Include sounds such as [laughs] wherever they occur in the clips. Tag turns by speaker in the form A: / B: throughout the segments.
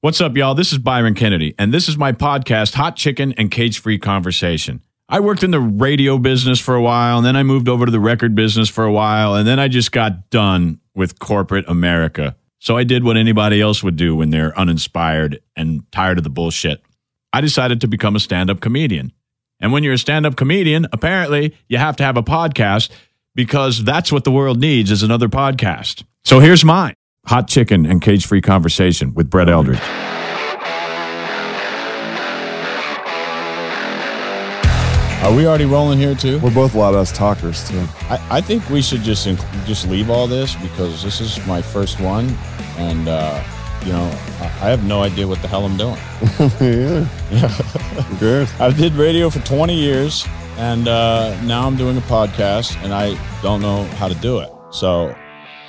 A: What's up, y'all? This is Byron Kennedy, and this is my podcast, Hot Chicken and Cage Free Conversation. I worked in the radio business for a while, and then I moved over to the record business for a while, and then I just got done with corporate America. So I did what anybody else would do when they're uninspired and tired of the bullshit. I decided to become a stand up comedian. And when you're a stand up comedian, apparently you have to have a podcast because that's what the world needs is another podcast. So here's mine Hot Chicken and Cage Free Conversation with Brett Eldredge. Are we already rolling here too?
B: We're both a lot of us talkers too.
A: I, I think we should just inc- just leave all this because this is my first one, and uh, you know I I have no idea what the hell I'm doing. [laughs]
B: yeah. [laughs] Good.
A: I did radio for 20 years, and uh, now I'm doing a podcast, and I don't know how to do it. So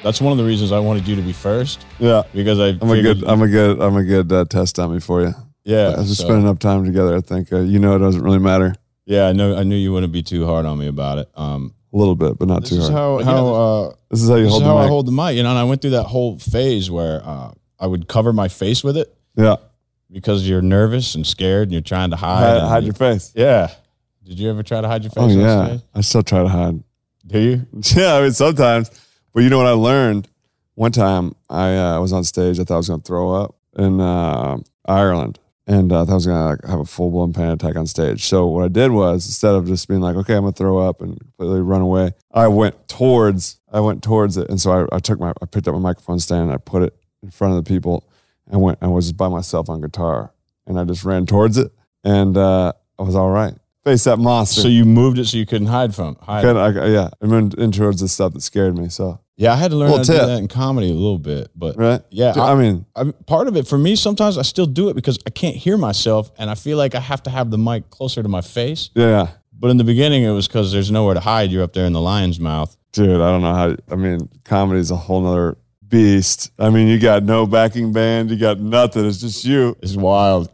A: that's one of the reasons I wanted you to be first
B: Yeah.
A: because I
B: I'm a good. I'm a good. I'm a good uh, test dummy for you.
A: yeah.
B: As we
A: so-
B: spend enough time together, I think uh, you know it doesn't really matter.
A: yeah, I know. I knew you wouldn't be too hard on me about it. Um,
B: A little bit, but not
A: this
B: too
A: is
B: hard.
A: how how uh,
B: this is how you
A: this
B: hold
A: is
B: the
A: how I
B: mic.
A: hold the mic. You know, and I went through that whole phase where uh, I would cover my face with it
B: yeah.
A: because you're nervous and scared and you're trying to hide.
B: Hide, hide
A: you-
B: your face.
A: yeah. Did you ever try to hide your face?
B: Oh yeah.
A: stage?
B: I still try to hide.
A: Do you? [laughs]
B: Yeah. I mean sometimes, but you know what I learned? One time I uh, was on stage. I thought I was going to throw up in uh, Ireland. And uh, I thought I was going to have a full blown panic attack on stage. So what I did was instead of just being like, okay, I'm going to throw up and completely run away, I went towards, I went towards it. And so I, I took my, I picked up my microphone stand and I put it in front of the people and went, I was just by myself on guitar and I just ran towards it and uh, I was all right. Face that monster.
A: So you moved it so you couldn't hide from hide.
B: Kinda, I, yeah, I went in towards the stuff that scared me. So,
A: Yeah, I had to learn how to do that in comedy a little bit, but
B: right?
A: yeah,
B: I,
A: I,
B: mean,
A: I, part of it for me sometimes I still do it because I can't hear myself, and I feel like I have to have the mic closer to my face.
B: yeah.
A: But in the beginning, it was because there's nowhere to hide. You're up there in the lion's mouth.
B: Dude, I don't know how. I mean, comedy's a whole nother beast. I mean, you got no backing band, you got nothing. It's just you.
A: It's wild.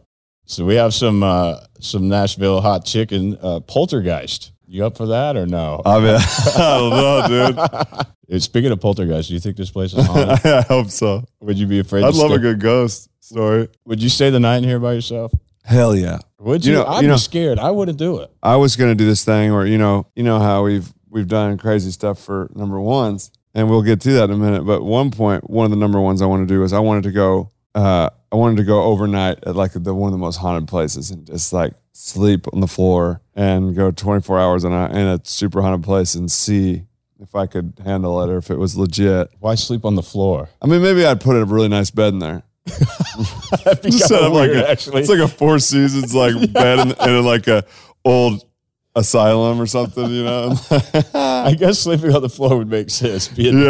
A: So we have some uh, some Nashville hot chicken uh, poltergeist. You up for that or no?
B: I mean, [laughs] I don't know,
A: Uh, [laughs] Speaking of poltergeist, do you think this place is haunted? [laughs]
B: I hope so.
A: Would you be afraid?
B: I'd love
A: stay-
B: a good ghost story.
A: Would you stay the night in here by yourself?
B: Hell yeah.
A: Would
B: You
A: you?
B: know-
A: I'd
B: you
A: be scared. I wouldn't do it.
B: I was gonna do this thing where you know, you know how we've we've done crazy stuff for number ones, and we'll get to that in a minute. But one point, one of the number ones I want to do is I wanted to go. Uh, I wanted to go overnight at like the one of the most haunted places and just like sleep on the floor and go 24 hours in a in a super haunted place and see if I could handle it or if it was legit.
A: Why sleep on the floor?
B: I mean, maybe I'd put a really nice bed in there. [laughs]
A: That'd be
B: Just set up like a,
A: actually.
B: it's like a Four Seasons like [laughs] bed in, in like a old asylum or something, you know. [laughs]
A: I guess sleeping on the floor would make sense. Being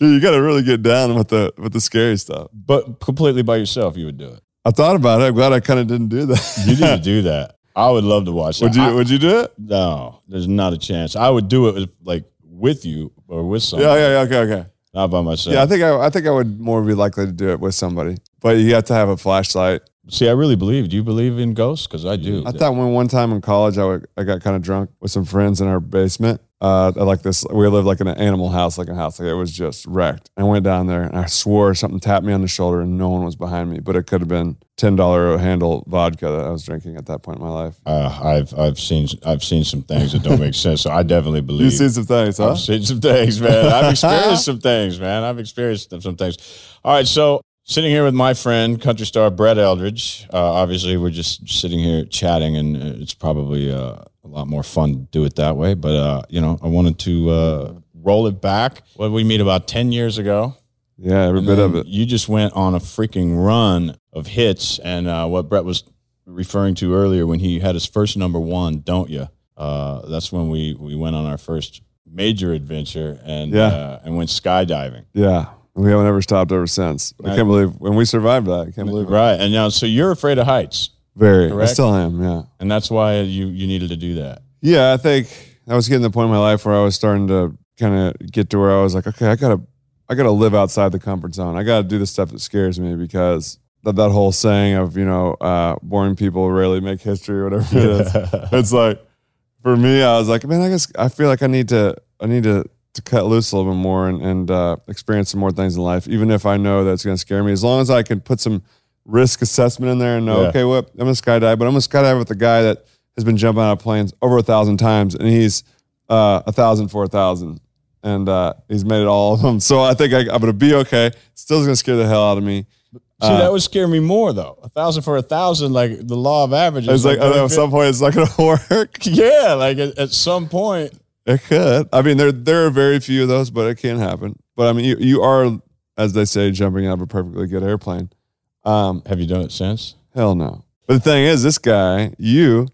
B: you got to really get down with the with the scary stuff.
A: but completely by yourself, you would do it.
B: I thought about it. I'm glad I kind of didn't do that.
A: You need to [laughs] do that. I would love to watch that.
B: would you
A: I-
B: Would you do it?
A: no, there's not a chance. I would do it with, like with you or with someone.
B: Yeah, yeah, yeah. Okay, okay.
A: Not by myself.
B: Yeah, I think I, I think I would more be likely to do it with somebody, but you have to have a flashlight.
A: See, I really believe. Do you believe in ghosts? Because I do.
B: I thought when one time in college, I, would, I got kind of drunk with some friends in our basement. Uh, like this, we lived like in an animal house, like a house, like it was just wrecked. I went down there and I swore something tapped me on the shoulder and no one was behind me, but it could have been ten dollar handle vodka that I was drinking at that point in my life.
A: uh, I've I've seen I've seen some things that don't make sense. So I definitely [laughs] believe.
B: you've seen some things, huh?
A: I've seen some things, man. I've experienced [laughs] some things, man. I've experienced some things. All right, so sitting here with my friend, country star Brett Eldredge. Uh, obviously, we're just sitting here chatting, and it's probably uh, a lot more fun to do it that way. But uh, you know, I wanted to uh, roll it back. What we meet about ten years ago.
B: Yeah, every bit of it.
A: You just went on a freaking run of hits, and uh, what Brett was referring to earlier when he had his first number one, "Don't Ya?" Uh, that's when we we went on our first major adventure and
B: Yeah.
A: uh, and went skydiving.
B: Yeah, we haven't ever stopped ever since. I
A: Right.
B: can't believe when we survived that. I can't believe it.
A: Right, and now so you're afraid of heights,
B: Very, I still am. Yeah,
A: and that's why you you needed to do that.
B: yeah. I think I was getting to the point in my life where I was starting to kind of get to where I was like, okay, I gotta, I gotta live outside the comfort zone. I gotta do the stuff that scares me because that that whole saying of you know, uh, boring people rarely make history or whatever it is. [laughs] it's like for me, I was like, man, I guess I feel like I need to, I need to to cut loose a little bit more and and uh, experience some more things in life, even if I know that's going to scare me. As long as I can put some risk assessment in there and know,
A: Yeah.
B: okay, what I'm gonna skydive, but I'm gonna skydive with the guy that has been jumping out of planes over a thousand times, and he's uh, a thousand for a thousand, and uh, he's made it all of them. [laughs] So I think I, I'm gonna be okay. Still gonna scare the hell out of me.
A: See, that would scare me more though. A thousand for a thousand, like the law of averages.
B: It's like know at some point it's not gonna [laughs] work. [laughs]
A: yeah, like at, at some point.
B: It could. I mean, there there are very few of those, but it can happen. But I mean, you you are, as they say, jumping out of a perfectly good airplane. Um,
A: Have you done it since?
B: hell no. But the thing is, this guy, you,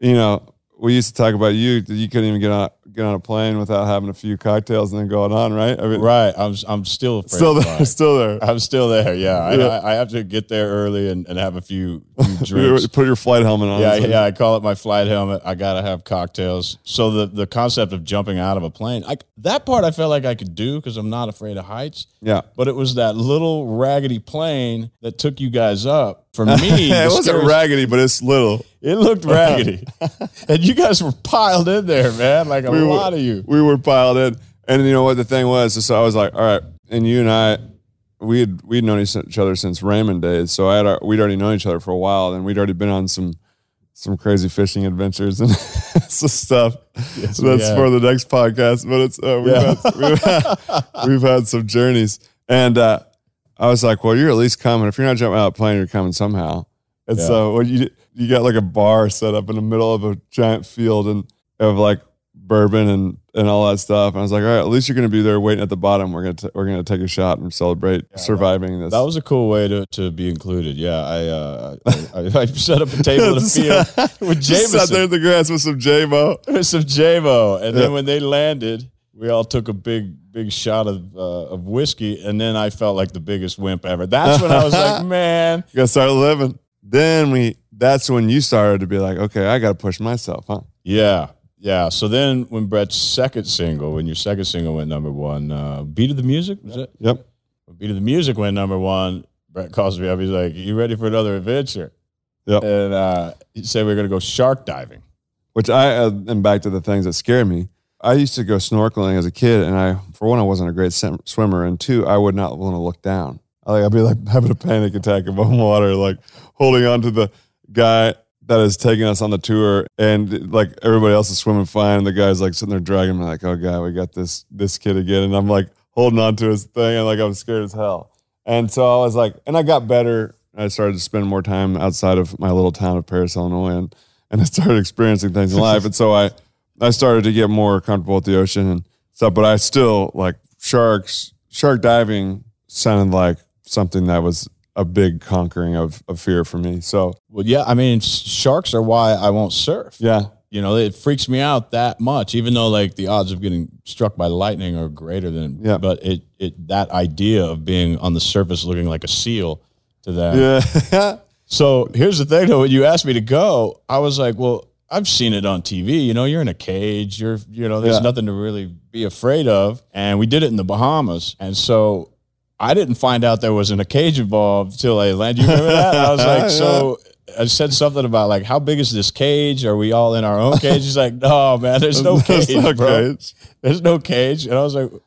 B: you know, we used to talk about you. You couldn't even get on get on a plane without having a few cocktails and then going on, right? I mean,
A: Right. I'm I'm still afraid
B: still there, still there.
A: I'm still there. Yeah. I,
B: Yeah.
A: I, I have to get there early and, and have a few. [laughs]
B: Put your flight helmet on.
A: Yeah,
B: like-
A: yeah. I call it my flight helmet. I gotta have cocktails. So the the concept of jumping out of a plane, I, that part I felt like I could do because I'm not afraid of heights.
B: yeah.
A: But it was that little raggedy plane that took you guys up. For [laughs] me,
B: it wasn't
A: scariest-
B: raggedy, but it's little.
A: It looked [laughs] raggedy, and you guys were piled in there, man. Like a
B: We were-
A: lot of you.
B: We were piled in, and you know what the thing was? So I was like, all right, and you and I, we had we'd known each other since Raymond days. So I had our, we'd already known each other for a while, and we'd already been on some some crazy fishing adventures and [laughs] some stuff.
A: Yes, we
B: That's for the next podcast, but it's uh, we've,
A: Yeah.
B: had, we've, had, we've had some journeys, and uh, I was like, well, you're at least coming. If you're not jumping out plane, you're coming somehow. And
A: Yeah.
B: so well, you you got like a bar set up in the middle of a giant field and of like bourbon and and all that stuff. And I was like, all right, at least you're going to be there waiting at the bottom. We're gonna t- we're gonna take a shot and celebrate surviving this.
A: That was a cool way to, to be included. Yeah, I uh, I, I, I [laughs] set up a table in the [laughs] field with [laughs]
B: Just sat there in the grass with some J-Mo.
A: with some JMO, and then when they landed, we all took a big big shot of uh, of whiskey, and then I felt like the biggest wimp ever. That's when I was like, man,
B: You got to start living. Then we. That's when you started to be like, okay, I got to push myself, huh?
A: yeah. Yeah, so then when Brett's second single, when your second single went number one, uh, Beat of the Music, was it?
B: Yep.
A: When Beat of the Music went number one, Brett calls me up. He's like, You ready for another adventure?
B: Yep.
A: And uh, he said, We're going to go shark diving.
B: Which I uh, am back to the things that scare me. I used to go snorkeling as a kid, and I, for one, I wasn't a great sim- swimmer, and two, I would not want to look down. I, like, I'd be like [laughs] having a panic attack above water, like holding on to the guy that is taking us on the tour, and like everybody else is swimming fine, and the guy's like sitting there dragging me, like, "Oh god, we got this this kid again," and I'm like holding on to his thing, and like I'm scared as hell. And so I was like, and I got better. I started to spend more time outside of my little town of Paris, Illinois, and and I started experiencing things in life. And so I I started to get more comfortable with the ocean and stuff. But I still like sharks. Shark diving sounded like something that was a big conquering of, of fear for me. So
A: Well, yeah, I mean, sharks are why I won't surf.
B: yeah,
A: You know, it freaks me out that much, even though like the odds of getting struck by lightning are greater than.
B: Yeah.
A: But it it that idea of being on the surface looking like a seal to them.
B: yeah, [laughs]
A: So here's the thing, though. When you asked me to go, I was like, well, I've seen it on TV. You know, you're in a cage. You're, you know, there's
B: Yeah.
A: nothing to really be afraid of. And we did it in the Bahamas. And so I didn't find out there wasn't a cage involved till I landed. You remember that? I was like, [laughs] so I said something about like, how big is this cage? Are we all in our own cage? He's like, no, man, there's [laughs] no
B: There's
A: cage,
B: no
A: bro.
B: cage.
A: There's no cage. And I was like, what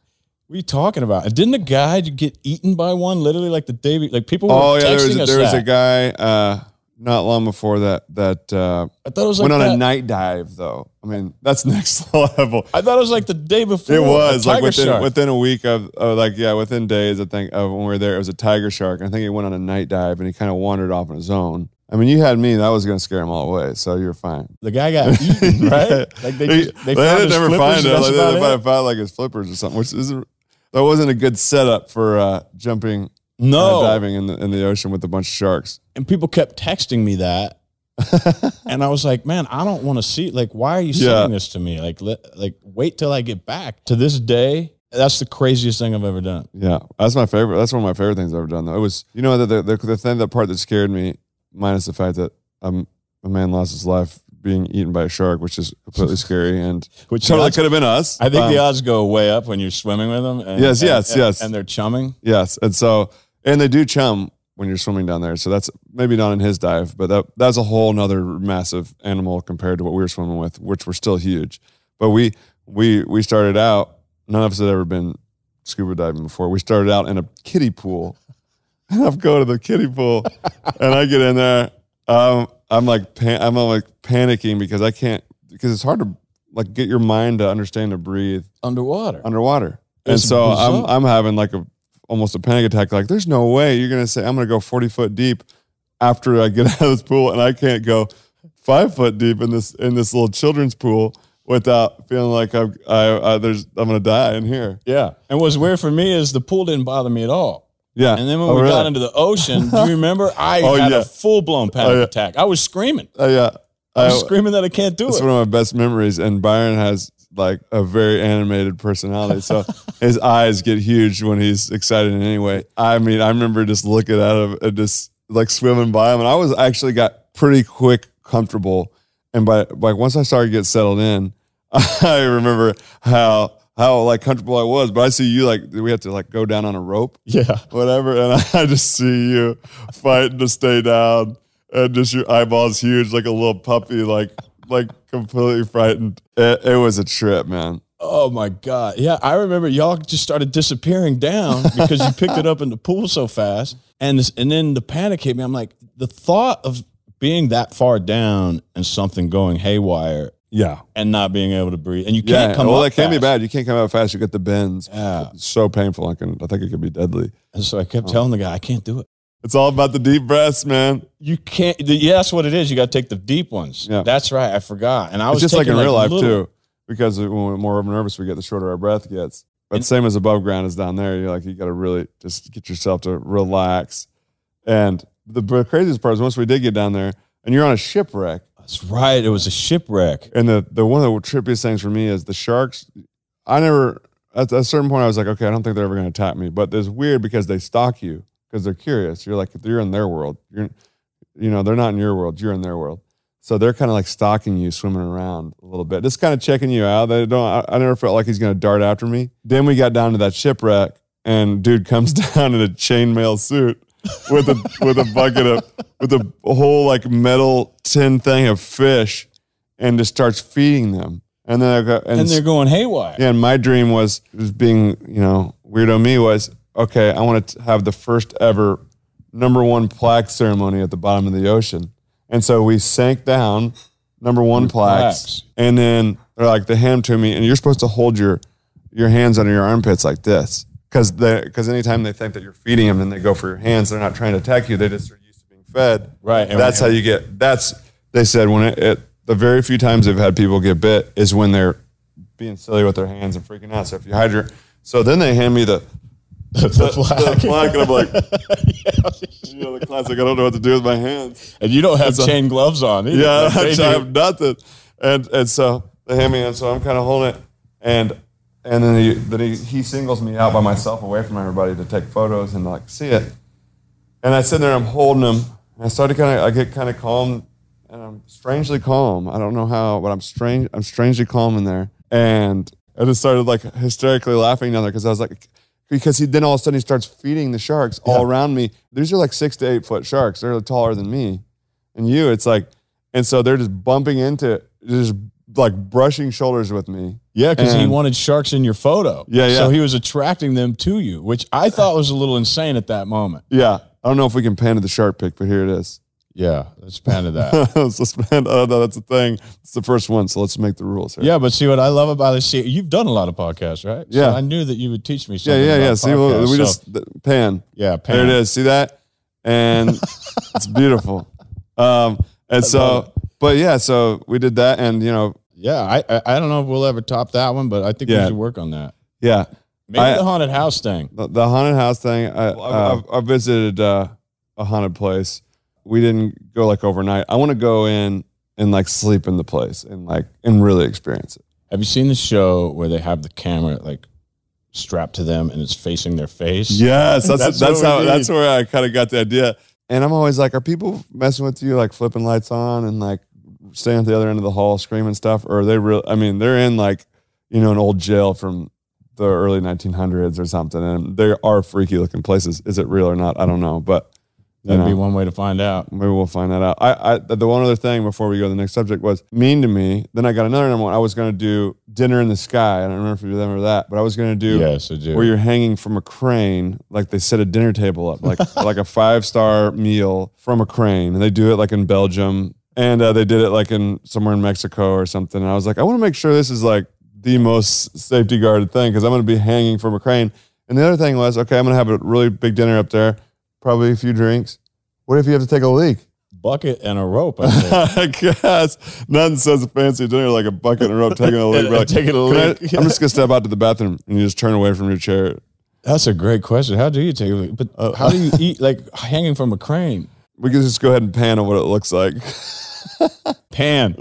A: are you talking about? And didn't a guy get eaten by one literally like the day, like people were
B: Oh yeah, there was
A: us
B: there was
A: that.
B: a guy uh, not long before that that uh,
A: I thought it was like
B: went on
A: that.
B: a night dive though. I mean that's [laughs] next level.
A: I thought it was like the day before.
B: It was like within
A: shark.
B: within a week of, of like yeah within days I think of when we were there it was a tiger shark and I think he went on a night dive and he kind of wandered off on his own. I mean you had me that was gonna scare him all away so you're fine.
A: the guy got [laughs] eaten, right? Like they, just, they, found his
B: never
A: flippers
B: find it. Like,
A: about
B: they
A: it?
B: might have found like his flippers or something, which isn't that wasn't a good setup for uh, jumping uh,
A: No,
B: diving in the in the ocean with a bunch of sharks.
A: and people kept texting me that, [laughs] and I was like, man, I don't want to see. Like, why are you
B: Yeah.
A: saying this to me? Like, let, like wait till I get back. To this day, that's the craziest thing I've ever done.
B: Yeah, that's my favorite. That's one of my favorite things I've ever done. Though it was, you know, the the, the, the thing, the part that scared me, minus the fact that um, a man lost his life being eaten by a shark, which is completely [laughs] scary and
A: Which
B: totally
A: odds-
B: could have been us.
A: I think
B: Um,
A: the odds go way up when you're swimming with them. And,
B: Yes,
A: and-
B: yes,
A: and-
B: yes.
A: And they're chumming.
B: yes, and so and they do chum when you're swimming down there. So that's maybe not in his dive, but that that's a whole nother massive animal compared to what we were swimming with, which were still huge. But we we we started out. None of us had ever been scuba diving before. We started out in a kiddie pool. [laughs] and I'm going to the kiddie pool, and I get in there. Um, I'm like, pan- I'm like panicking because I can't because it's hard to like get your mind to understand to breathe
A: Underwater.
B: underwater. And
A: It's
B: so I'm. I'm having like a almost a panic attack. Like, there's no way you're gonna say I'm gonna go 40 foot deep after I get [laughs] out of this pool, and I can't go five foot deep in this in this little children's pool without feeling like I'm I, I there's I'm gonna die in here.
A: yeah. And what's weird for me is the pool didn't bother me at all.
B: Yeah.
A: And then when
B: Oh,
A: we
B: really?
A: got into the ocean, do you remember? [laughs] I
B: Oh,
A: had
B: yeah.
A: a full blown oh, panic
B: Oh, yeah.
A: attack. I was screaming.
B: Oh, yeah.
A: I
B: I,
A: was screaming that I can't do
B: it's
A: it.
B: It's one of my best memories. And Byron has like a very animated personality. So [laughs] his eyes get huge when he's excited in any way. I mean, I remember just looking at him and just like swimming by him. And I was actually got pretty quick comfortable. And by like once I started to get settled in, [laughs] I remember how how like comfortable I was. But I see you like we had to like go down on a rope
A: Yeah.
B: whatever. And [laughs] I just see you fighting to stay down, and just your eyeballs huge, like a little puppy, like like completely frightened. It, it was a trip, man.
A: Oh my God. Yeah. I remember y'all just started disappearing down [laughs] because you picked it up in the pool so fast. And, this, and then the panic hit me. I'm like, the thought of being that far down and something going haywire
B: Yeah,
A: and not being able to breathe. And you can't come
B: well,
A: up
B: that can be bad. You can't come out fast. You get the bends.
A: Yeah.
B: It's so painful. I can. I think it could be deadly.
A: And so I kept telling the guy, I can't do it.
B: It's all about the deep breaths, man.
A: You can't. Yeah, that's what it is. You got to take the deep ones.
B: Yeah.
A: That's right. I forgot. And I
B: It's
A: was
B: just like in
A: taking,
B: real life
A: little-
B: too, because when we're more nervous we get, the shorter our breath gets. But same as above ground is down there. You're like you got to really just get yourself to relax. And the, the craziest part is once we did get down there, and you're on a shipwreck,
A: That's right. It was a shipwreck.
B: and the the one of the trippiest things for me is the sharks. I never at a certain point I was like, okay, I don't think they're ever going to attack me. But it's weird because they stalk you because they're curious. You're like you're in their world. You're, you know, they're not in your world. You're in their world. So they're kind of like stalking you, swimming around a little bit, just kind of checking you out. They don't. I, I never felt like he's going to dart after me. Then we got down to that shipwreck, and dude comes [laughs] down in a chainmail suit with a with a bucket of with a whole like metal tin thing of fish, and just starts feeding them. And then I got and,
A: And they're going haywire.
B: yeah, and my dream was was being you know weirdo me was okay. I want to have the first ever number one plaque ceremony at the bottom of the ocean, and so we sank down number one plaques,
A: plaques.
B: and then they're like they hand to me, and you're supposed to hold your your hands under your armpits like this because because anytime they think that you're feeding them, then they go for your hands. They're not trying to attack you. They just are used to being fed.
A: Right, and
B: that's how you get. That's they said when it, it the very few times they've had people get bit is when they're being silly with their hands and freaking out. So if you hide your, so then they hand me the [laughs] the, the plaque, and I'm like, [laughs] you know, the classic. I don't know what to do with my hands.
A: And you don't have
B: a-
A: chain gloves on either.
B: Yeah,
A: like
B: actually, I have nothing. And and so they hand me, and so I'm kind of holding it, and and then he then he, he singles me out by myself away from everybody to take photos and like see it. And I sit there, I'm holding him, and I started kind of I get kind of calm, and I'm strangely calm. I don't know how, but I'm strange. I'm strangely calm in there, and I just started like hysterically laughing down there because I was like. Because he then all of a sudden he starts feeding the sharks all around me. These are like six to eight foot sharks. They're taller than me and you. It's like, and so they're just bumping into, just like brushing shoulders with me.
A: Yeah, because he wanted sharks in your photo.
B: Yeah, yeah.
A: So he was attracting them to you, which I thought was a little insane at that moment.
B: Yeah, I don't know if we can pan to the shark pic, but here it is.
A: Yeah, let's pan to that.
B: let's pan. I don't. That's the thing. It's the first one, so let's make the rules here.
A: yeah, but see what I love about it. See, you've done a lot of podcasts, right?
B: Yeah.
A: So I knew that you would teach me
B: yeah,
A: something.
B: yeah,
A: about
B: yeah. See, well, we
A: So,
B: just pan.
A: yeah, pan.
B: There it is. See that? And [laughs] it's beautiful. Um, and so, but yeah, so we did that, and you know,
A: Yeah, I, I I don't know if we'll ever top that one, but I think we should work on that.
B: yeah,
A: Maybe
B: I-
A: the haunted house thing.
B: The, the haunted house thing. I,
A: uh,
B: I've, I've visited uh, a haunted place. We didn't go like overnight. I want to go in and like sleep in the place and like and really experience it.
A: Have you seen the show where they have the camera like strapped to them and it's facing their face?
B: Yes, that's
A: That's
B: that's, how
A: need.
B: that's where I kind of got the idea. And I'm always like, are people messing with you, like flipping lights on and like staying at the other end of the hall screaming stuff, or are they real? I mean, they're in like you know an old jail from the early 1900s or something, and they are freaky looking places. Is it real or not? I don't know, but you
A: That'd be
B: know.
A: one way to find out.
B: Maybe we'll find that out. I, I the one other thing before we go to the next subject was mean to me. Then I got another number one. I was going to do dinner in the sky. I don't remember if you remember that, but I was gonna do
A: Yes, I do.
B: where you're hanging from a crane, like they set a dinner table up, like [laughs] like a five star meal from a crane, and they do it like in Belgium, and uh, they did it like in somewhere in Mexico or something. And I was like, I want to make sure this is like the most safety guarded thing because I'm going to be hanging from a crane. And the other thing was, okay, I'm going to have a really big dinner up there, probably a few drinks. What if you have to take a leak?
A: Bucket and a rope. I think. [laughs]
B: I guess nothing says a fancy dinner like a bucket and a rope taking a leak. [laughs] Like,
A: Taking a
B: "Can I-
A: leak."
B: I'm just gonna step out to the bathroom and you just turn away from your chair.
A: That's a great question. How do you take it? But
B: Uh,
A: how do you [laughs] eat like hanging from a crane?
B: We can just go ahead and pan on what it looks like.
A: Pan.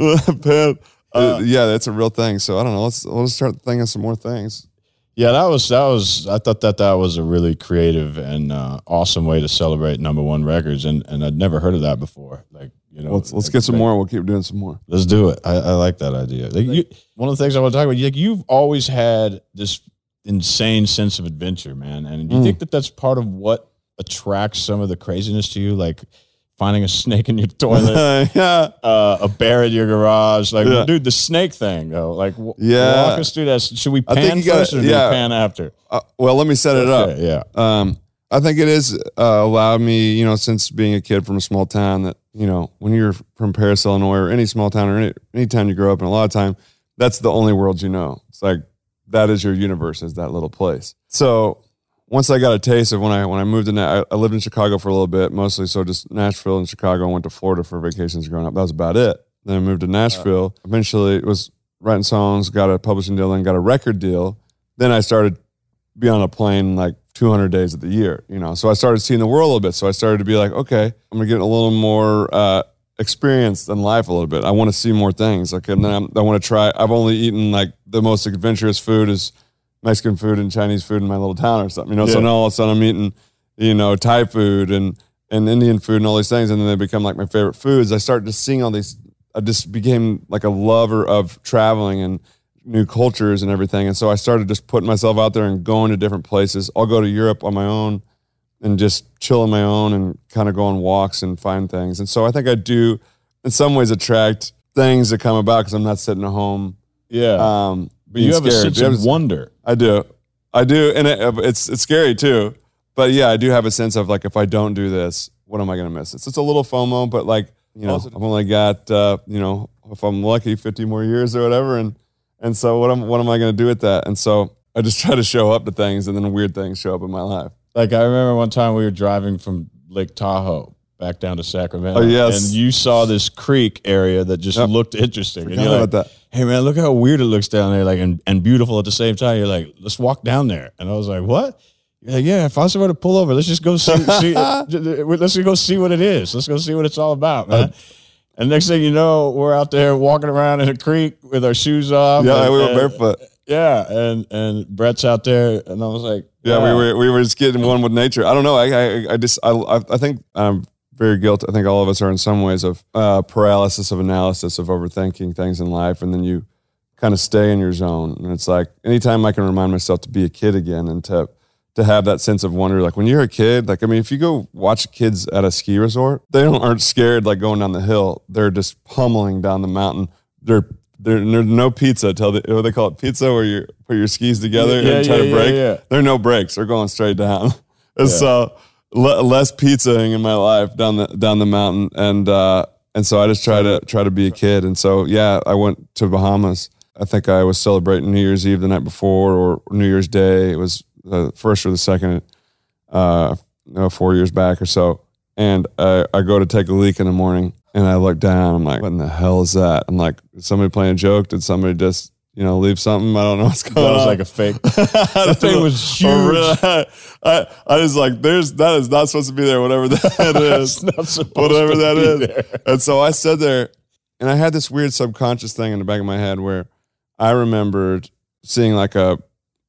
B: pan. Uh, yeah, that's a real thing. So I don't know. Let's let's start thinking some more things.
A: Yeah, that was that was. I thought that that was a really creative and uh, awesome way to celebrate number one records, and and I'd never heard of that before. Like you know,
B: Let's let's
A: like-
B: get some more. We'll keep doing some more.
A: Let's do it. I, I like that idea. Like you, one of the things I want to talk about, like you've always had this insane sense of adventure, man. And do you
B: Mm.
A: think that that's part of what attracts some of the craziness to you? Like finding a snake in your [laughs] toilet, [laughs]
B: yeah.
A: uh, a bear in your garage. Like,
B: Yeah.
A: dude, the snake thing, though. Like, w-
B: Yeah.
A: walk us through that. Should we pan
B: you gotta-
A: first or do
B: yeah.
A: we pan after?
B: Uh, well, let me set it up.
A: Yeah.
B: Um, I think it is uh, allowed me, you know, since being a kid from a small town, that you know, when you're from Paris, Illinois, or any small town, or any, any town you grow up in, a lot of time, that's the only world you know. It's like that is your universe, is that little place. So once I got a taste of when I when I moved in, I, I lived in Chicago for a little bit, mostly so just Nashville and Chicago. I went to Florida for vacations growing up. That was about it. Then I moved to Nashville. Eventually, it was writing songs, got a publishing deal, then got a record deal. Then I started be on a plane like 200 days of the year, you know. So I started seeing the world a little bit. So I started to be like, okay, I'm gonna get a little more uh, experience in life a little bit. I want to see more things. Okay, and then I'm, I want to try. I've only eaten like the most adventurous food is Mexican food and Chinese food in my little town or something, you know. So now all of a sudden I'm eating, you know, Thai food and and Indian food and all these things, and then they become like my favorite foods. I started just seeing all these. I just became like a lover of traveling and new cultures and everything. And so I started just putting myself out there and going to different places. I'll go to Europe on my own and just chill on my own and kind of go on walks and find things. And so I think I do, in some ways, attract things that come about because I'm not sitting at home.
A: Yeah.
B: Um,
A: but you have a
B: scared.
A: sense of wonder.
B: I do, I do, and it, it's it's scary too. But yeah, I do have a sense of like if I don't do this, what am I going to miss? It's it's a little FOMO, but like you know, I've only got uh, you know, if I'm lucky, 50 more years or whatever, and and so what am what am I going to do with that? And so I just [laughs] try to show up to things, and then weird things show up in my life.
A: Like I remember one time we were driving from Lake Tahoe back down to Sacramento.
B: Oh, yes.
A: And you saw this creek area that just
B: Yep.
A: looked interesting. and you're like,
B: about that.
A: Hey man, look how weird it looks down there, like and, and beautiful at the same time. You're like, let's walk down there. And I was like, What? You're like, yeah, if I was somewhere to pull over, let's just go see, [laughs] see let's go see what it is. Let's go see what it's all about, man. and next thing you know, we're out there walking around in a creek with our shoes off.
B: Yeah,
A: and-
B: we were
A: and-
B: barefoot.
A: Yeah, and and Brett's out there, and I was like,
B: Yeah,
A: wow.
B: we were we were just getting one with nature. I don't know. I I, I just I, I I think I'm very guilty. I think all of us are in some ways of uh, paralysis of analysis of overthinking things in life, and then you kind of stay in your zone. And it's like anytime I can remind myself to be a kid again and to to have that sense of wonder. Like when you're a kid, like I mean, if you go watch kids at a ski resort, they don't [laughs] aren't scared like going down the hill. They're just pummeling down the mountain. They're there, there's no pizza till the, what they call it pizza where you put your skis together
A: Yeah,
B: and try
A: yeah,
B: to break.
A: yeah.
B: There are no breaks. They're going straight down. [laughs] And so le- less pizzaing in my life down the down the mountain, and uh, and so I just try to try to be a kid. And so yeah, I went to Bahamas. I think I was celebrating New Year's Eve the night before or New Year's Day. It was the first or the second, uh, four years back or so. And I, I go to take a leak in the morning, and I look down. I'm like, what in the hell is that? I'm like, somebody playing a joke? Did somebody just you know leave something? I don't know what's going on.
A: that was
B: on.
A: like a fake. [laughs]
B: that
A: thing was [laughs] huge. [laughs]
B: I, I was like, there's that is not supposed to be there, whatever that is.
A: not supposed
B: whatever
A: to
B: that
A: be
B: is.
A: there.
B: And so I stood there and I had this weird subconscious thing in the back of my head where I remembered seeing like a,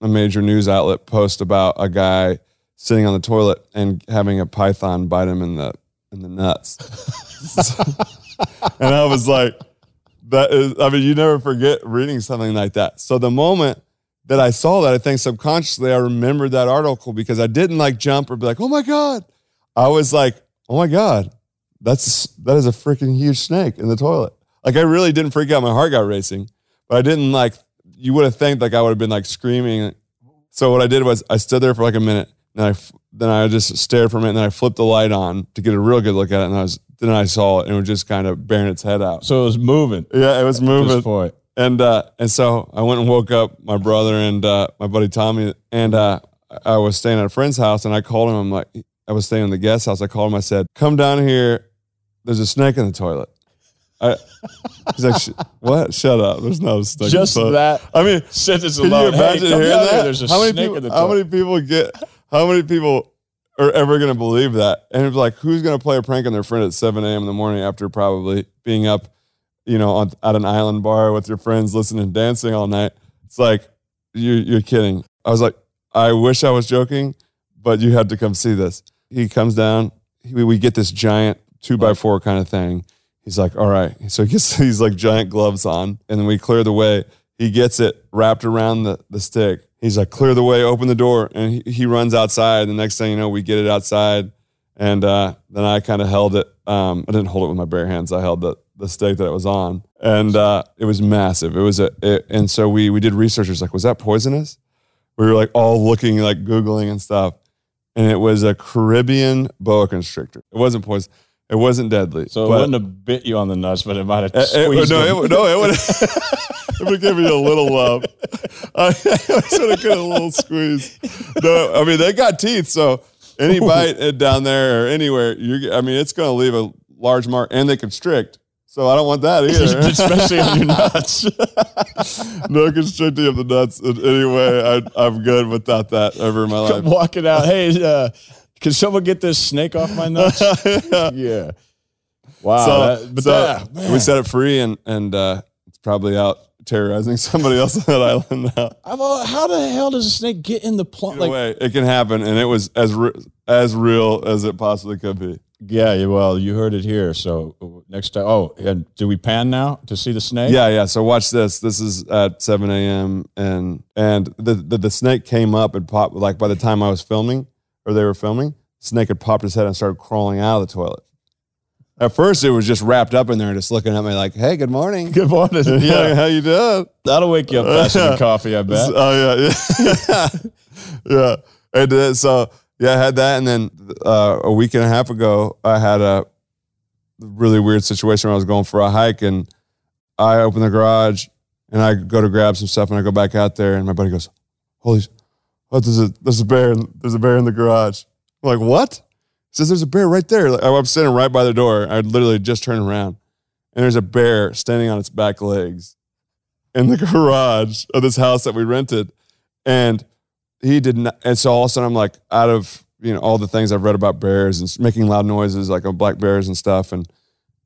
B: a major news outlet post about a guy sitting on the toilet and having a python bite him in the in the nuts. and I was like, that is, I mean, you never forget reading something like that. So the moment that I saw that, I think subconsciously I remembered that article because I didn't like jump or be like, oh my God. I was like, oh my God, that's that is a freaking huge snake in the toilet. Like I really didn't freak out. My heart got racing, but I didn't like you would have think like I would have been like screaming. So what I did was I stood there for like a minute, and I then I just stared for a minute, and then I flipped the light on to get a real good look at it, and I was then I saw it, and it was just kind of bearing its head out.
A: So it was moving.
B: Yeah, it was moving.
A: this point.
B: And uh, and so I went and woke up my brother and uh, my buddy Tommy, and uh, I was staying at a friend's house, and I called him. I'm like, I was staying in the guest house. I called him. I said, "Come down here. There's a snake in the toilet." I, he's like, "What? Shut up. There's no snake."
A: Just
B: in the
A: that
B: I mean,
A: sentence
B: can you
A: alone. Hey,
B: imagine hearing
A: here.
B: that?
A: There's a
B: how many
A: snake
B: people?
A: in the toilet.
B: how many people get? How many people are ever going to believe that? And it's like, who's going to play a prank on their friend at 7 a.m. in the morning after probably being up, you know, on, at an island bar with your friends, listening and dancing all night? It's like, you, you're kidding. I was like, I wish I was joking, but you had to come see this. He comes down. We get this giant two by four kind of thing. He's like, all right. So he gets [laughs] these like giant gloves on, and then we clear the way. He gets it wrapped around the, the stick. He's like, clear the way, open the door. And he, he runs outside. The next thing you know, we get it outside. And uh, then I kind of held it. Um, I didn't hold it with my bare hands. I held the, the stake that it was on. And uh, it was massive. It was a, it, and so we, we did research. It was like, was that poisonous? We were like all looking, like Googling and stuff. And it was a Caribbean boa constrictor. It wasn't poison. It wasn't deadly.
A: So it
B: but-
A: wouldn't have bit you on the nuts, but it might have eh, eh,
B: it- it-
A: squeezed
B: no,
A: them.
B: it, would- no, it would [laughs] [laughs] it would give me a little um, [laughs] love. I, sort of get a little squeeze. No, I mean they got teeth, so any bite uh, down there or anywhere, you I mean it's going to leave a large mark, and they constrict. So I don't want that either.
A: especially on your nuts.
B: no constricting of the nuts in any way. I, I'm good without that ever in my life.
A: Walking out, hey, uh, can someone get this snake off my nuts? [laughs] yeah. Wow.
B: so,
A: that- but
B: so
A: that, man.
B: we set it free, and and uh, it's probably out terrorizing [laughs] somebody else on that [laughs] island now.
A: I've how the hell does a snake get in the plump?
B: Either
A: Like,
B: way, it can happen, and it was as re- as real as it possibly could be.
A: yeah, yeah, well, you heard it here. So uh, next time, oh, and do we pan now to see the snake?
B: Yeah, yeah. So watch this. This is at 7 a.m. and and the, the the snake came up and popped. Like by the time I was filming or they were filming, snake had popped his head and started crawling out of the toilet. At first, it was just wrapped up in there, just looking at me like, "Hey, good morning." [laughs]
A: Good morning. [laughs]
B: Yeah,
A: Yeah,
B: how you doing?
A: that'll wake you up [laughs] faster than coffee. I bet.
B: Oh yeah, yeah, yeah. And then, so yeah, I had that, and then uh, a week and a half ago, I had a really weird situation where I was going for a hike, and I open the garage, and I go to grab some stuff, and I go back out there, and my buddy goes, "Holy, sh- oh, there's a there's a bear, there's a bear in the garage." I'm like, "What?" He says, "There's a bear right there." Like, I'm standing right by the door. I literally just turned around, and there's a bear standing on its back legs in the [laughs] garage of this house that we rented. And he did not. And so all of a sudden, I'm like, out of you know all the things I've read about bears and making loud noises, like on black bears and stuff. And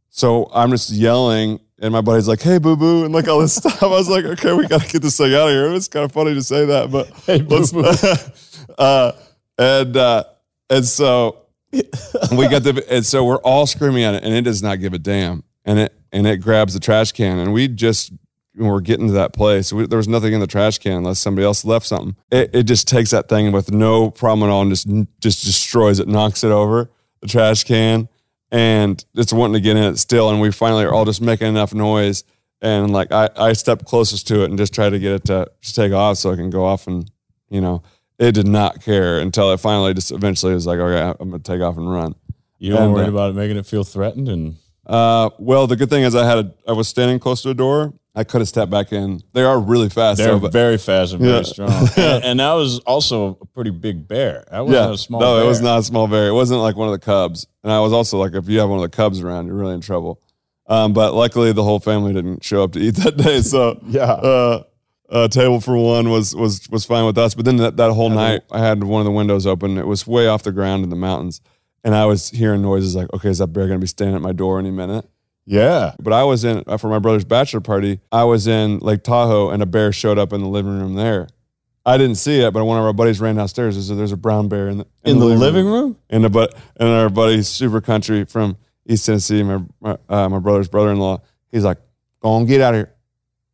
B: so I'm just yelling, and my buddy's like, "Hey, boo boo," and like all this [laughs] stuff. I was like, "Okay, we got to get this thing out of here." It's kind of funny to say that, but
A: Hey, [laughs]
B: let's. [laughs] uh, and uh, and so we got the and so we're all screaming at it, and it does not give a damn, and it and it grabs the trash can, and we just we're getting to that place, we, there was nothing in the trash can unless somebody else left something. It, it just takes that thing with no problem at all and just just destroys it, knocks it over the trash can, and it's wanting to get in it still. And we finally are all just making enough noise, and like I I stepped closest to it and just tried to get it to just take off so I can go off and you know. It did not care until it finally just eventually was like, okay, I'm gonna take off and run.
A: You don't
B: And,
A: worry
B: uh,
A: about it making it feel threatened, and
B: Uh, well, the good thing is I had a, I was standing close to a door. I could have stepped back in. They are really fast.
A: they're
B: though, but
A: very fast and
B: Yeah.
A: very strong. and, [laughs] and that was also a pretty big bear. That wasn't
B: yeah,
A: a small.
B: no,
A: bear.
B: it was not a small bear. It wasn't like one of the cubs. And I was also like, if you have one of the cubs around, you're really in trouble. Um, but luckily, the whole family didn't show up to eat [laughs] that day. So [laughs]
A: Yeah.
B: uh, uh, table for one was was was fine with us. But then that, that whole night, I had one of the windows open. It was way off the ground in the mountains, and I was hearing noises like, okay, is that bear gonna be standing at my door any minute?
A: Yeah.
B: But I was in uh, for my brother's bachelor party. I was in Lake Tahoe, and a bear showed up in the living room there. I didn't see it, but one of our buddies ran downstairs. and said, "There's a brown bear in the
A: In the living room?
B: And the but and our buddy, super country from East Tennessee, my my, uh, my brother's brother-in-law. He's like, "Go on, get out of here,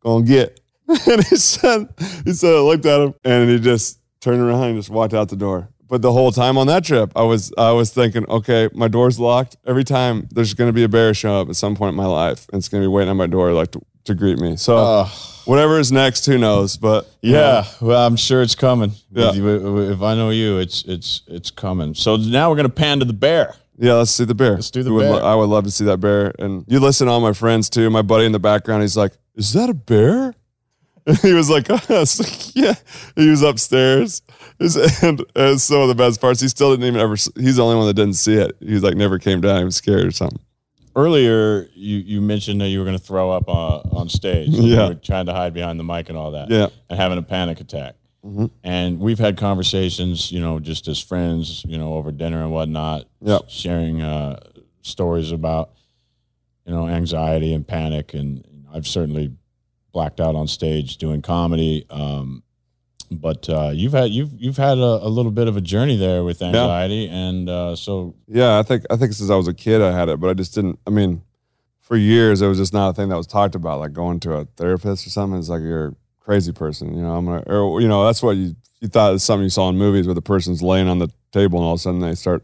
B: go on, get." [laughs] and he said, he said, I looked at him, and he just turned around and just walked out the door. But the whole time on that trip, I was I was thinking, okay, my door's locked. Every time there's going to be a bear show up at some point in my life, and it's going to be waiting on my door, like to to greet me. So
A: Uh,
B: whatever is next, who knows? But
A: yeah, well, I'm sure it's coming.
B: Yeah.
A: If, if I know you, it's it's it's coming. So now we're gonna pan to the bear.
B: Yeah, let's see the bear.
A: Let's do the
B: would
A: bear.
B: I would love to see that bear. And you listen to all my friends too. My buddy in the background, he's like, "Is that a bear?" And [laughs] he was like, I was like, "Yeah." He was upstairs, and, and some of the best parts, he still didn't even ever. He's the only one that didn't see it. He's like, never came down. He was scared or something.
A: Earlier, you, you mentioned that you were going to throw up uh, on stage.
B: Yeah.
A: You were trying to hide behind the mic and all that.
B: Yeah.
A: And having a panic attack.
B: Mhm.
A: And we've had conversations, you know, just as friends, you know, over dinner and whatnot,
B: Yeah.
A: sharing uh, stories about, you know, anxiety and panic. And I've certainly blacked out on stage doing comedy. Um, but uh, you've had you've you've had a, a little bit of a journey there with anxiety, and uh, so
B: Yeah, I think I think since I was a kid I had it, but I just didn't. I mean, for years it was just not a thing that was talked about. Like going to a therapist or something. It's like you're a crazy person. You know, I'm gonna, or you know, that's what you you thought it's something you saw in movies where the person's laying on the table and all of a sudden they start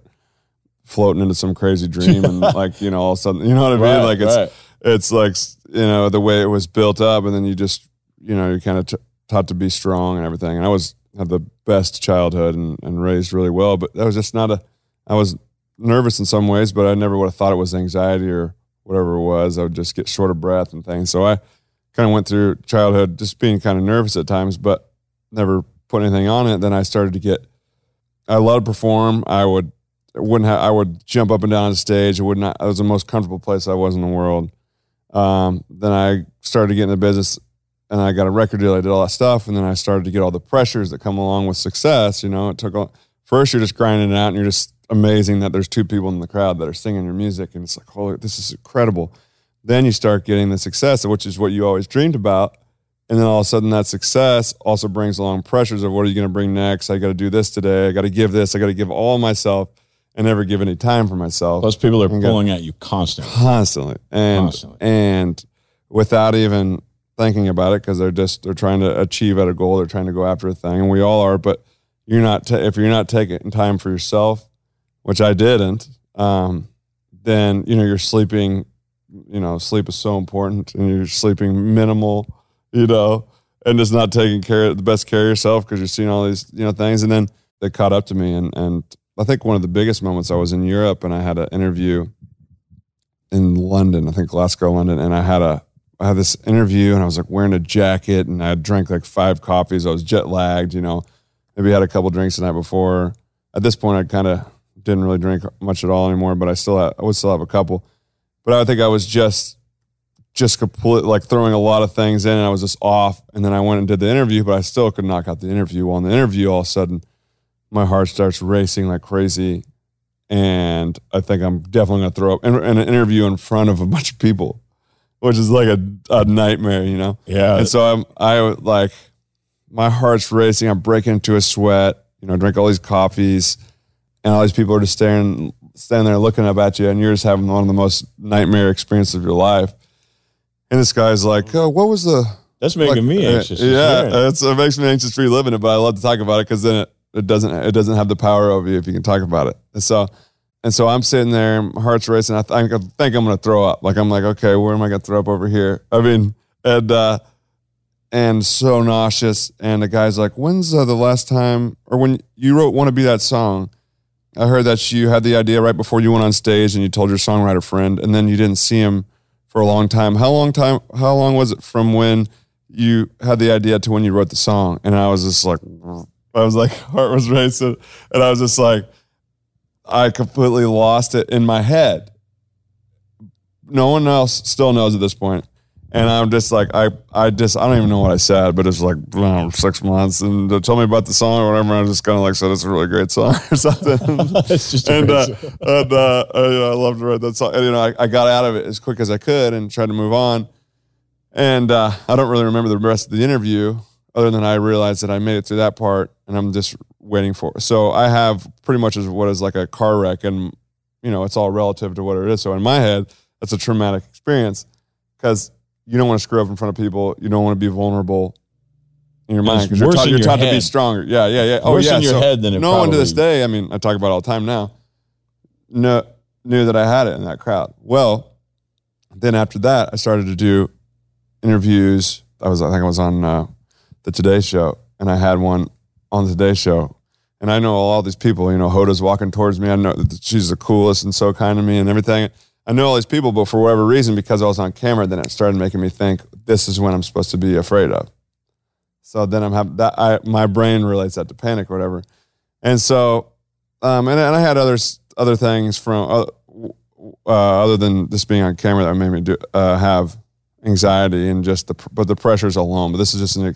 B: floating into some crazy dream and [laughs] like you know all of a sudden you know what I mean?
A: Right,
B: like it's
A: right.
B: it's like you know the way it was built up, and then you just you know you're kind of t- taught to be strong and everything. And I was had the best childhood and, and raised really well, but that was just not a. I was nervous in some ways, but I never would have thought it was anxiety or whatever it was. I would just get short of breath and things. So I kind of went through childhood just being kind of nervous at times, but never put anything on it. Then I started to get. I loved to perform. I would wouldn't have. I would jump up and down on stage. It would not. It was the most comfortable place I was in the world. Um, then I started getting the business, and I got a record deal. I did all that stuff, and then I started to get all the pressures that come along with success. You know, it took a, first you're just grinding it out, and you're just amazing that there's two people in the crowd that are singing your music, and it's like, holy, this is incredible. Then you start getting the success, which is what you always dreamed about. And then all of a sudden, that success also brings along pressures of what are you going to bring next? I got to do this today. I got to give this. I got to give all myself and never give any time for myself
A: Those people are pulling at you constantly.
B: constantly and
A: Constantly.
B: and without even thinking about it because they're just they're trying to achieve at a goal they're trying to go after a thing and we all are but you're not ta- if you're not taking time for yourself which i didn't um, then you know you're sleeping you know sleep is so important and you're sleeping minimal you know and just not taking care of the best care of yourself because you're seeing all these you know things and then they caught up to me and and i think one of the biggest moments i was in europe and i had an interview in London, I think Glasgow, London, and I had a I had this interview and I was like wearing a jacket and I drank like five coffees. I was jet lagged, you know. Maybe had a couple drinks the night before. At this point, I kind of didn't really drink much at all anymore, but I still had, I would still have a couple. But I think I was just just complete like throwing a lot of things in and I was just off. And then I went and did the interview, but I still could knock out the interview. Well, in the interview, all of a sudden, my heart starts racing like crazy and I think I'm definitely gonna throw up in, in an interview in front of a bunch of people, which is like a, a nightmare, you know.
A: Yeah.
B: And so I'm I like my heart's racing. I'm breaking into a sweat. You know, drink all these coffees, and all these people are just staring, standing there looking up at you, and you're just having one of the most nightmare experiences of your life. And this guy's like, oh, "What was the?"
A: That's making
B: like,
A: me
B: uh,
A: anxious.
B: Yeah,
A: Yeah.
B: it's, it makes me anxious for you living it, but I love to talk about it because then it, it doesn't it doesn't have the power over you if you can talk about it. And so and so I'm sitting there, my heart's racing. I think I think I'm gonna throw up. Like I'm like, okay, where am I gonna throw up over here? I mean, and uh, and so nauseous. And the guy's like, when's uh, the last time, or when you wrote "Want to Be That Song"? I heard that you had the idea right before you went on stage, and you told your songwriter friend, and then you didn't see him for a long time. How long time? How long was it from when you had the idea to when you wrote the song? And I was just like, [laughs] I was like, [laughs] heart was racing, and I was just like, I completely lost it in my head. No one else still knows at this point. And I'm just like, I, I just, I don't even know what I said, but it's like, know, six months. And they told me about the song or whatever. And I just kind of like said, it's a really great song [laughs] or something. [laughs]
A: It's just
B: and, uh, and uh, I, you know, I love to write that song. And, you know, I, I got out of it as quick as I could and tried to move on. And uh, I don't really remember the rest of the interview, other than I realized that I made it through that part, and I'm just waiting for. So I have pretty much as what is like a car wreck, and you know, it's all relative to what it is. So in my head, that's a traumatic experience because you don't want to screw up in front of people. You don't want to be vulnerable in your mind because you're taught, you're
A: your
B: taught to be stronger. Yeah, yeah, yeah. Oh
A: Worse
B: yeah.
A: in your
B: so
A: head than it
B: no one to this day. I mean, I talk about it all the time now. No, knew that I had it in that crowd. Well, then after that, I started to do interviews. I was I think I was on uh, the Today Show, and I had one on the Today Show. And I know all these people. You know, Hoda's walking towards me. I know that she's the coolest and so kind to me and everything. I know all these people, but for whatever reason, because I was on camera, then it started making me think this is when I'm supposed to be afraid of. So then I'm having that. I my brain relates that to panic or whatever, and so um, and, and I had others other things from uh, uh, other than this being on camera that made me do uh, have anxiety and just the but the pressures alone. But this is just an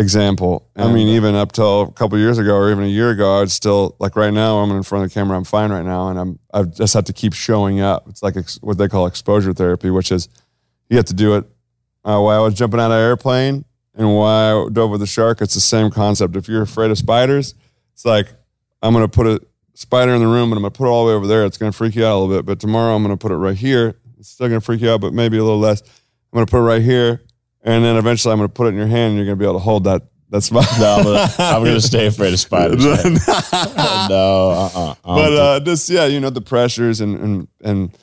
B: uh, example. I mean, even up till a couple years ago or even a year ago, I would still like right now. I'm in front of the camera. I'm fine right now, and I'm I've just had to keep showing up. It's like ex, what they call exposure therapy, which is you have to do it. Uh, while I was jumping out of an airplane and why I dove with the shark, it's the same concept. If you're afraid of spiders, it's like I'm gonna put a spider in the room and I'm gonna put it all the way over there. It's gonna freak you out a little bit. But tomorrow I'm gonna put it right here. It's still gonna freak you out, but maybe a little less. I'm gonna put it right here, and then eventually I'm gonna put it in your hand and you're gonna be able to hold that that spider.
A: No, I'm gonna, I'm gonna stay afraid of spiders. [laughs] no, uh-uh.
B: but uh, just yeah, you know the pressures and and and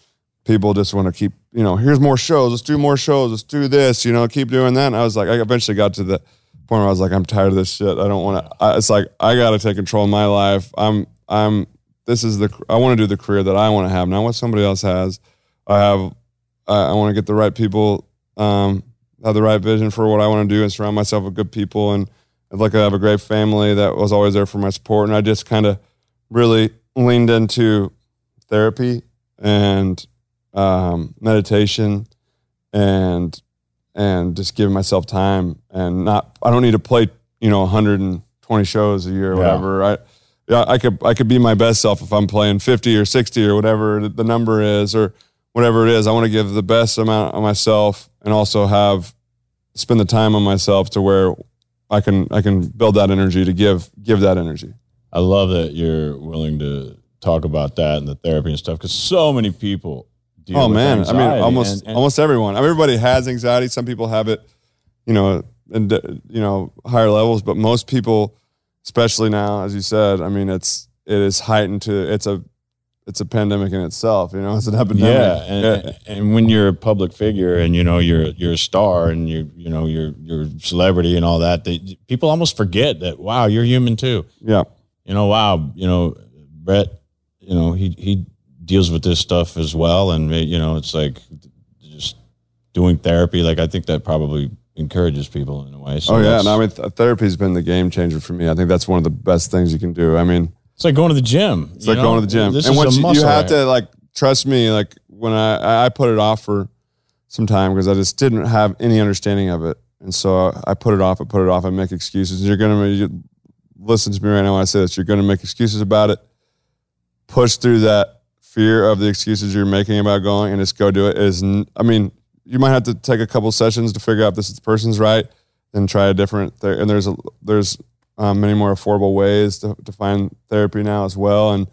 B: people just want to keep you know here's more shows, let's do more shows, let's do this, you know, keep doing that. And I was like, I eventually got to the point where I was like, I'm tired of this shit. I don't want to. It's like I got to take control of my life. I'm I'm this is the I want to do the career that I want to have, not what somebody else has. I have I, I want to get the right people, um, have the right vision for what I want to do, and surround myself with good people. And I'd like to have a great family that was always there for my support. And I just kind of really leaned into therapy and um, meditation and and just giving myself time and not I don't need to play you know 120 shows a year or
A: Yeah.
B: whatever. I yeah I could I could be my best self if I'm playing 50 or 60 or whatever the number is or whatever it is. I want to give the best amount of myself and also have spend the time on myself to where I can I can build that energy to give give that energy.
A: I love that you're willing to talk about that and the therapy and stuff because so many people.
B: Oh man, I mean, almost
A: and- and-
B: almost everyone. I mean, everybody has anxiety. Some people have it, you know, and you know higher levels, but most people, especially now, as you said, I mean, it's it is heightened to it's a it's a pandemic in itself. You know, [laughs] it's an epidemic.
A: Yeah, and, and when you're a public figure and you know you're you're a star and you you know you're you're a celebrity and all that, they, people almost forget that wow, you're human too.
B: yeah.
A: You know, wow, you know, Brett, you know, he he deals with this stuff as well, and uh, you know, it's like just doing therapy. Like I think that probably encourages people in a way. So
B: Oh yeah, and I mean, th- therapy's been the game changer for me. I think that's one of the best things you can do. I mean,
A: it's like going to the gym.
B: It's like going to the gym.
A: This
B: and
A: is
B: once
A: a
B: you, you have to like trust me, like when I I put it off for some time because I just didn't have any understanding of it, and so I put it off. I put it off. I make excuses. You're gonna you, listen to me right now when I say this. You're gonna make excuses about it. Push through that fear of the excuses you're making about going, and just go do it. it is I mean, you might have to take a couple sessions to figure out if this person's right, then try a different. Th- and there's a there's um, many more affordable ways to, to find therapy now as well, and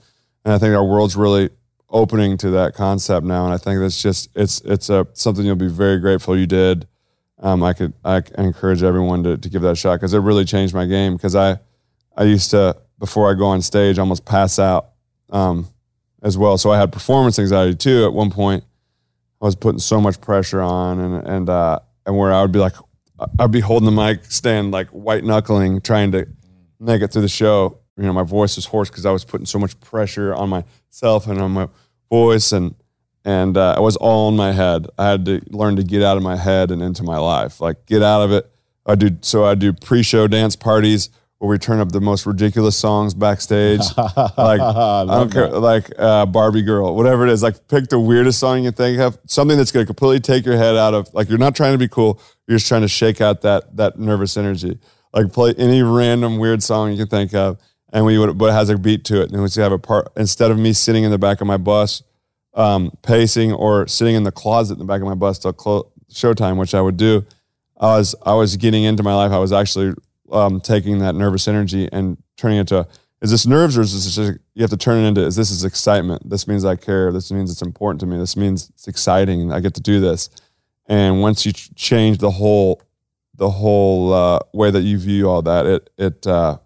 B: and I think our world's really opening to that concept now. And I think that's just it's it's a something you'll be very grateful you did. Um, I could I encourage everyone to, to give that a shot because it really changed my game. Because I I used to before I go on stage almost pass out um, as well. So I had performance anxiety too. At one point, I was putting so much pressure on, and and uh, and where I would be like I'd be holding the mic stand like white knuckling, trying to make it through the show. You know, my voice was hoarse because I was putting so much pressure on myself and on my voice, and and uh, it was all in my head. I had to learn to get out of my head and into my life, like get out of it. I do so. I do pre-show dance parties where we turn up the most ridiculous songs backstage, [laughs] like I don't care, like uh, Barbie Girl, whatever it is. Like pick the weirdest song you think of, something that's going to completely take your head out of. Like you're not trying to be cool, you're just trying to shake out that that nervous energy. Like play any random weird song you can think of, and we would, but it has a beat to it. And we would have a part instead of me sitting in the back of my bus, um, pacing or sitting in the closet in the back of my bus till clo- showtime, which I would do. I was I was getting into my life. I was actually um, taking that nervous energy and turning it to is this nerves or is this just you have to turn it into is this is excitement? This means I care. This means it's important to me. This means it's exciting. I get to do this. And once you change the whole the whole uh, way that you view all that, it it uh,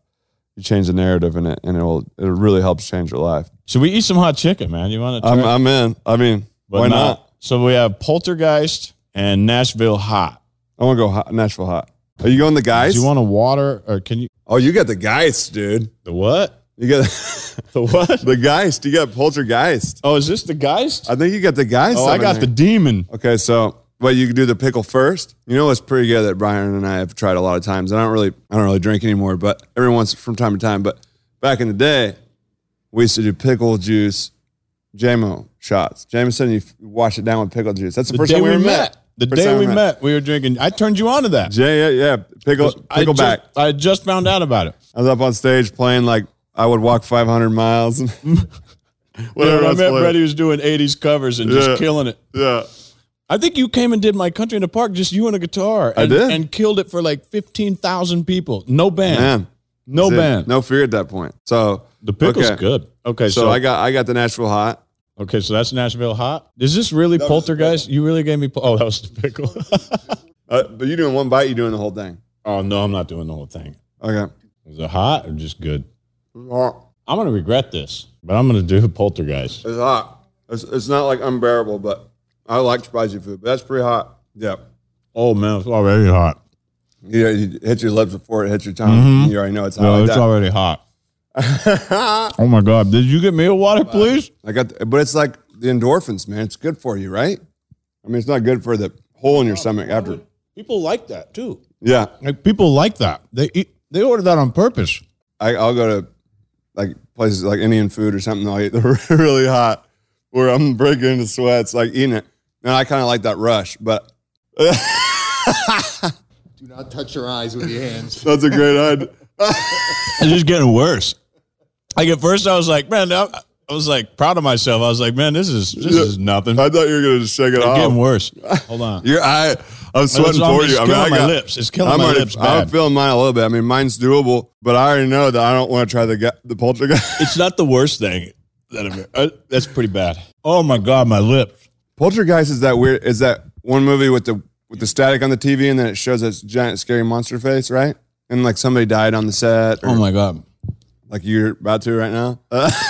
B: you change the narrative in it, and it will it really helps change your life.
A: Should we eat some hot chicken, man? You want to?
B: I'm I'm in. I mean,
A: But
B: why not?
A: So we have Poltergeist and Nashville hot.
B: I want to go hot, Nashville hot. Are you going the guys?
A: Do you want a water or can you
B: oh, you got the Geist, dude.
A: the what?
B: You got [laughs]
A: The what?
B: the Geist. You got Poltergeist.
A: Oh, is this the Geist?
B: I think you got the Geist.
A: Oh, I got
B: there.
A: the demon.
B: Okay, so well, you can do the pickle first. You know what's pretty good that Byron and I have tried a lot of times. I don't really, I don't really drink anymore, but every once from time to time. But back in the day, we used to do pickle juice, JMO shots. Jameson, you wash it down with pickle juice. That's the,
A: The
B: first time we
A: we
B: ever met.
A: met. The
B: First
A: day we met, we were drinking. I turned you on to that.
B: Jay, yeah, yeah, pickle,
A: I
B: pickle
A: just,
B: back.
A: I just found out about it.
B: I was up on stage playing like I would walk 500 miles. [laughs] [laughs] Whatever
A: I met. Brady was doing 80s covers and just killing it.
B: Yeah,
A: I think you came and did my country in the park, just you and a guitar.
B: I
A: And,
B: did.
A: And killed it for like 15,000 people. No band.
B: man,
A: no
B: That's it.
A: band.
B: no fear at that point. So
A: The pickle's
B: okay.
A: good. Okay,
B: So,
A: so,
B: I got I got the Nashville hot.
A: okay, so that's Nashville hot. Is this really poltergeist? You really gave me? po- Oh, that was the pickle. [laughs]
B: Uh, but you doing one bite, you doing the whole thing.
A: oh no, I'm not doing the whole thing.
B: Okay.
A: Is it hot or just good?
B: Hot.
A: I'm gonna regret this, but I'm gonna do poltergeist.
B: It's hot. It's, it's not like unbearable, but I like spicy food. But that's pretty hot. Yeah.
A: Oh man, it's already hot.
B: You, you hit your lips before it hits your tongue. Mm-hmm. You already know it's hot.
A: No,
B: like
A: it's
B: that.
A: already hot. [laughs] oh my god! Did you get me a water, please?
B: I got, the- but it's like the endorphins, man. It's good for you, right? I mean, it's not good for the hole in your stomach after.
A: People like that too.
B: Yeah,
A: Like people like that. They eat. They order that on purpose.
B: I, I'll go to like places like Indian food or something. I'll eat the [laughs] really hot, where I'm breaking into sweats, like eating it. And I kind of like that rush, but [laughs]
C: Do not touch your eyes with your hands. [laughs]
B: that's a great idea. [laughs]
A: It's just getting worse. Like at first, I was like, man, I, I was like proud of myself. I was like, man, this is this is nothing.
B: I thought you were gonna just shake it
A: It's
B: off.
A: getting worse. Hold on.
B: You're, I, I'm sweating
A: on-
B: for
A: it's
B: you. I mean, I
A: my
B: got,
A: lips. It's killing
B: I'm
A: my
B: already-
A: lips
B: I'm feeling mine a little bit. I mean, mine's doable, but I already know that I don't want to try the ga- the poltergeist.
A: It's not the worst thing. That I've, uh, that's pretty bad. Oh my god, my lips.
B: Poltergeist is that weird? Is that one movie with the with the static on the TV and then it shows this giant scary monster face, right? And like somebody died on the set, or
A: Oh my god.
B: like you're about to right now. Uh, [laughs]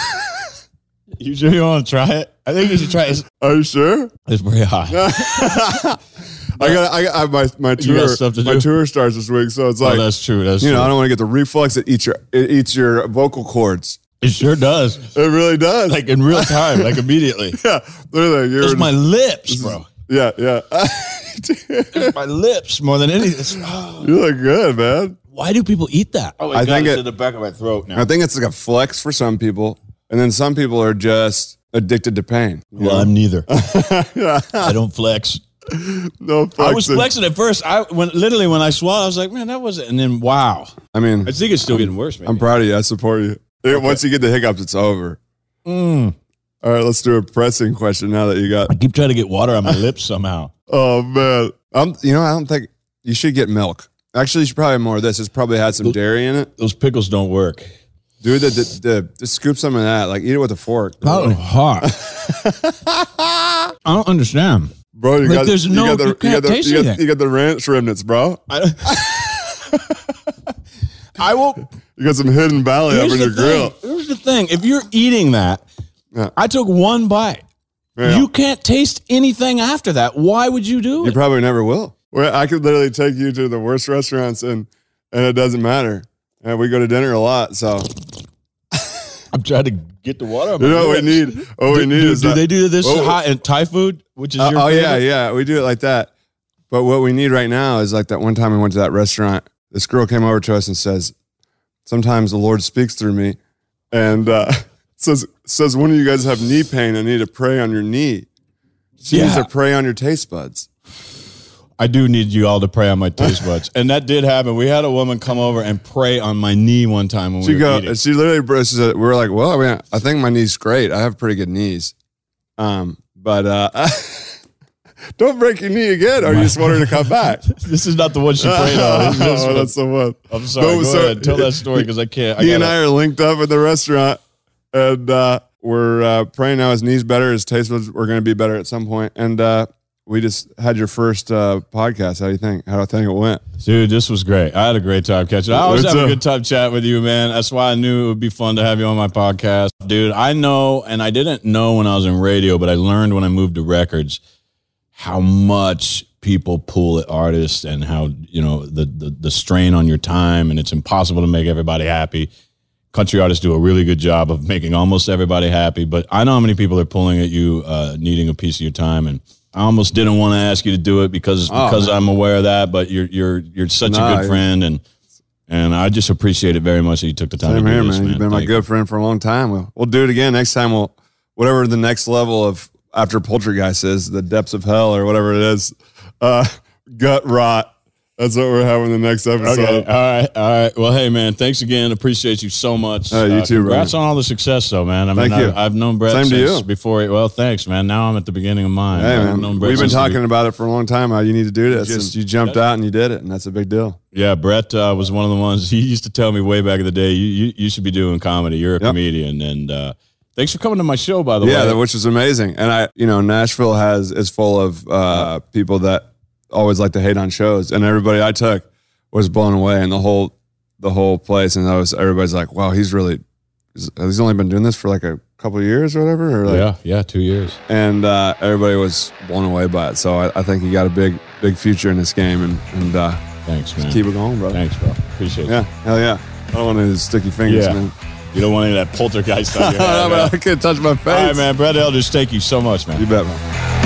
A: You sure you want to try it? I think you should try it.
B: are you sure?
A: It's pretty hot. [laughs]
B: I got I got I my my tour
A: stuff to
B: my tour starts this week, so it's
A: oh,
B: like
A: that's true. That's
B: you
A: true.
B: know I don't want to get the reflux that eats your it eats your vocal cords.
A: It sure does.
B: It really does.
A: Like in real time, like immediately. [laughs]
B: yeah, literally. You're
A: It's my lips, bro.
B: yeah yeah.
A: It's my lips more than anything. It's- oh.
B: you look good, man.
A: Why do people eat that? Oh,
B: I think it-
A: in the back of my throat now.
B: I think it's like a flex for some people, and then some people are just addicted to pain.
A: Well,
B: know?
A: I'm neither. [laughs] I don't flex.
B: no,
A: I was
B: flexing.
A: flexing at first. I when literally when I swallowed, I was like, man, that wasn't. And then wow,
B: I mean,
A: I think it's still getting worse. Man.
B: I'm proud of you. I support you. Yeah, Once you get the hiccups, it's over.
A: Mm.
B: All right, let's do a pressing question now that you got.
A: I keep trying to get water on my lips somehow. [laughs]
B: Oh man, I'm. You know, I don't think you should get milk. Actually, you should probably have more of this. It's probably had some dairy in it.
A: Those pickles don't work.
B: Dude, the, the, the, scoop some of that. Like eat it with a fork.
A: How hot? [laughs] I don't understand.
B: Bro, you
A: Like,
B: got,
A: there's
B: you
A: no-
B: got the,
A: you can't
B: got the, you, got, you got the ranch remnants, bro. [laughs]
A: I, I will.
B: You got some hidden valley up in
A: the
B: your grill.
A: Here's the thing. If you're eating that,
B: Yeah.
A: I took one bite.
B: Yeah.
A: You can't taste anything after that. Why would you do
B: You
A: it?
B: You probably never will. Where I could literally take you to the worst restaurants and and it doesn't matter. And we go to dinner a lot, so
A: I'm trying to get the water. On
B: you know what we need. [laughs] What we need
A: do,
B: is
A: do
B: that-
A: they do this
B: Oh.
A: hot in Thai food, which is
B: Uh,
A: your
B: oh yeah, yeah, we do it like that. But what we need right now is like that one time we went to that restaurant. This girl came over to us and says, "Sometimes the Lord speaks through me," and uh, [laughs] says says one of you guys have knee pain and need to pray on your knee. She needs to pray on your taste buds.
A: I do need you all to pray on my taste buds, [laughs] and that did happen. We had a woman come over and pray on my knee one time when
B: She
A: we
B: go, she literally she said, we were like, well, I mean, I think my knee's great. I have pretty good knees. Um, but uh, [laughs] don't break your knee again, or you just want her to come [laughs] back.
A: This is not the one she prayed on. [laughs] This is this
B: oh, that's the one.
A: I'm sorry. Go
B: so-
A: ahead. Tell that story [laughs] because I can't. I
B: he and I are linked up at the restaurant, and uh, we're uh, praying now his knees better, his taste buds are going to be better at some point. And uh, we just had your first uh, podcast. How do you think? How do you think it went?
A: Dude, this was great. I had a great time catching. I always
B: What's
A: have a good time chatting with you, man. That's why I knew it would be fun to have you on my podcast. Dude, I know, and I didn't know when I was in radio, but I learned when I moved to records how much people pull at artists and how you know the, the the strain on your time and it's impossible to make everybody happy. Country artists do a really good job of making almost everybody happy, but I know how many people are pulling at you, uh, needing a piece of your time, and I almost didn't want to ask you to do it because
B: Oh,
A: because
B: man.
A: I'm aware of that. But you're you're you're such a good friend, and and I just appreciate it very much that you took the time
B: Same
A: to do
B: here,
A: this,
B: man. You've been my
A: Thank
B: good friend for a long time. We'll, we'll do it again next time. We'll whatever the next level of after Poltergeist is, the depths of hell or whatever it is, uh, gut rot. That's what we're having the next episode.
A: Okay. All right. All right. Well, hey, man. Thanks again. Appreciate you so much.
B: Uh, you too,
A: Congrats
B: brother.
A: on all the success, though, man. I
B: Thank
A: mean,
B: you.
A: I've known Brett
B: Same to
A: since
B: you.
A: before. he- Well, thanks, man. Now I'm at the beginning of mine.
B: Hey
A: I've
B: man, we've been talking about it for a long time. How you need to do this.
A: Just-
B: and you jumped out and you did it, and that's a big deal.
A: Yeah, Brett uh, was one of the ones. [laughs] He used to tell me way back in the day, "You you, you should be doing comedy. You're a
B: Yep.
A: comedian." And uh, thanks for coming to my show, by the
B: yeah,
A: way.
B: Yeah, which is amazing. And I, you know, Nashville has is full of uh, people that always like to hate on shows, and everybody I took was blown away, and the whole the whole place, and I was everybody's like, "Wow, he's really he's only been doing this for like a couple of years or whatever." Or like,
A: yeah, yeah, two years.
B: and uh, everybody was blown away by it. So I, I think he got a big big future in this game, and and uh,
A: Thanks, man.
B: keep it going, bro.
A: Thanks, bro. Appreciate it.
B: Yeah, hell yeah. I don't want any sticky fingers,
A: Yeah.
B: man.
A: You. Don't want any of that poltergeist on your [laughs]
B: but. I can't touch my face.
A: All right, man. Brett Eldredge, thank you so much, man.
B: You bet, man.